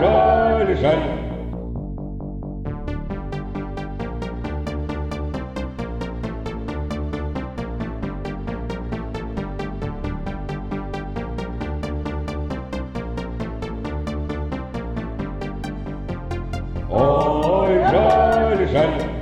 жаль, жаль. Ой, жаль, жаль.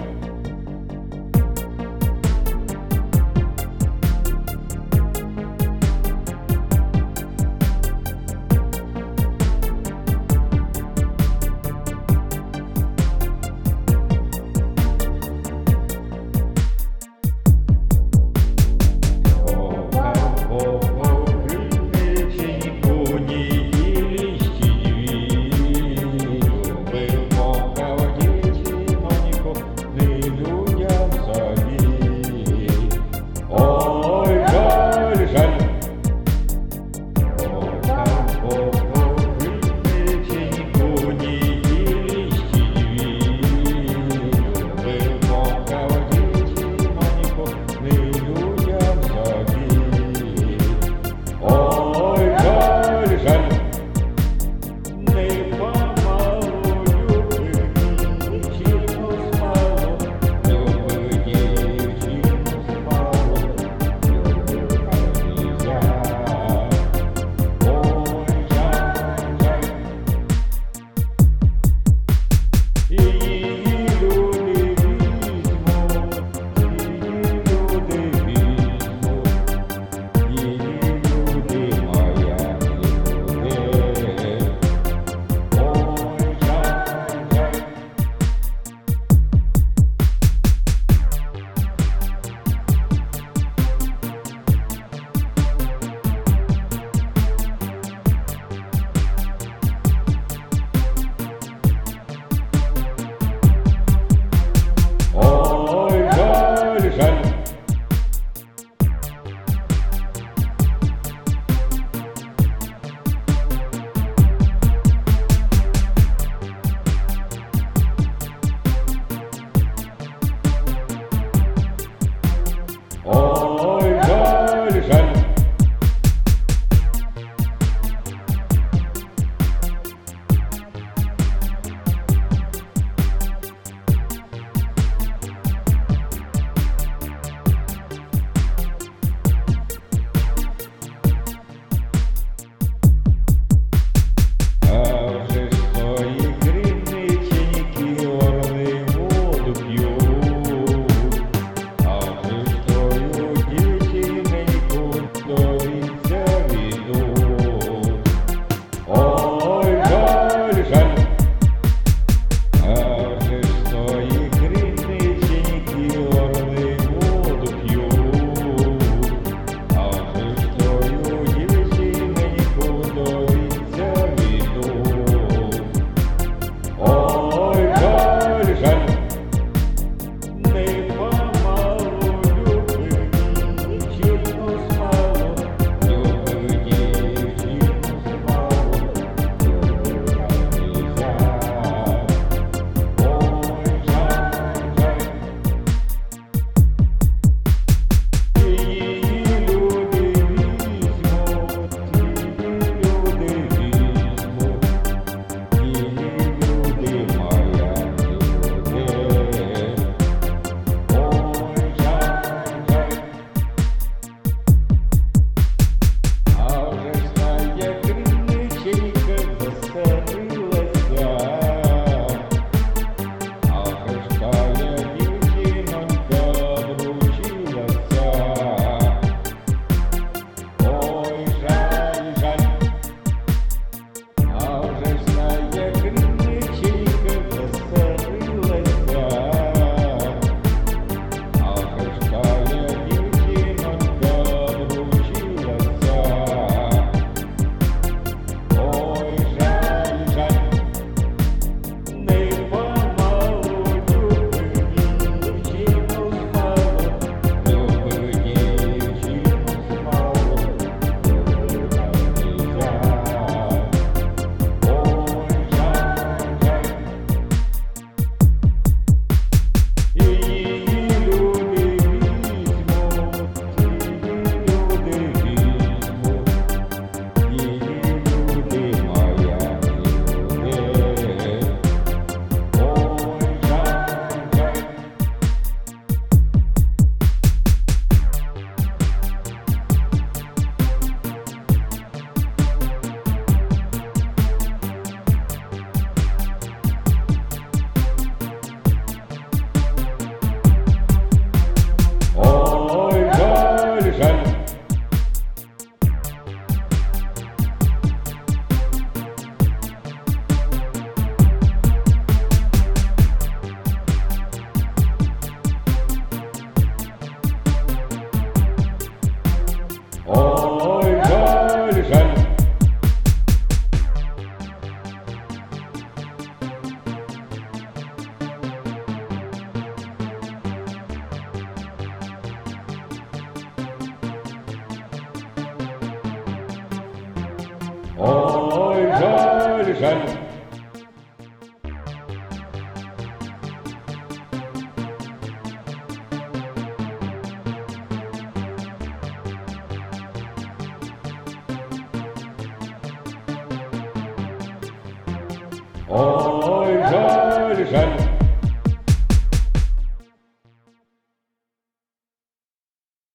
dois anos. Dois.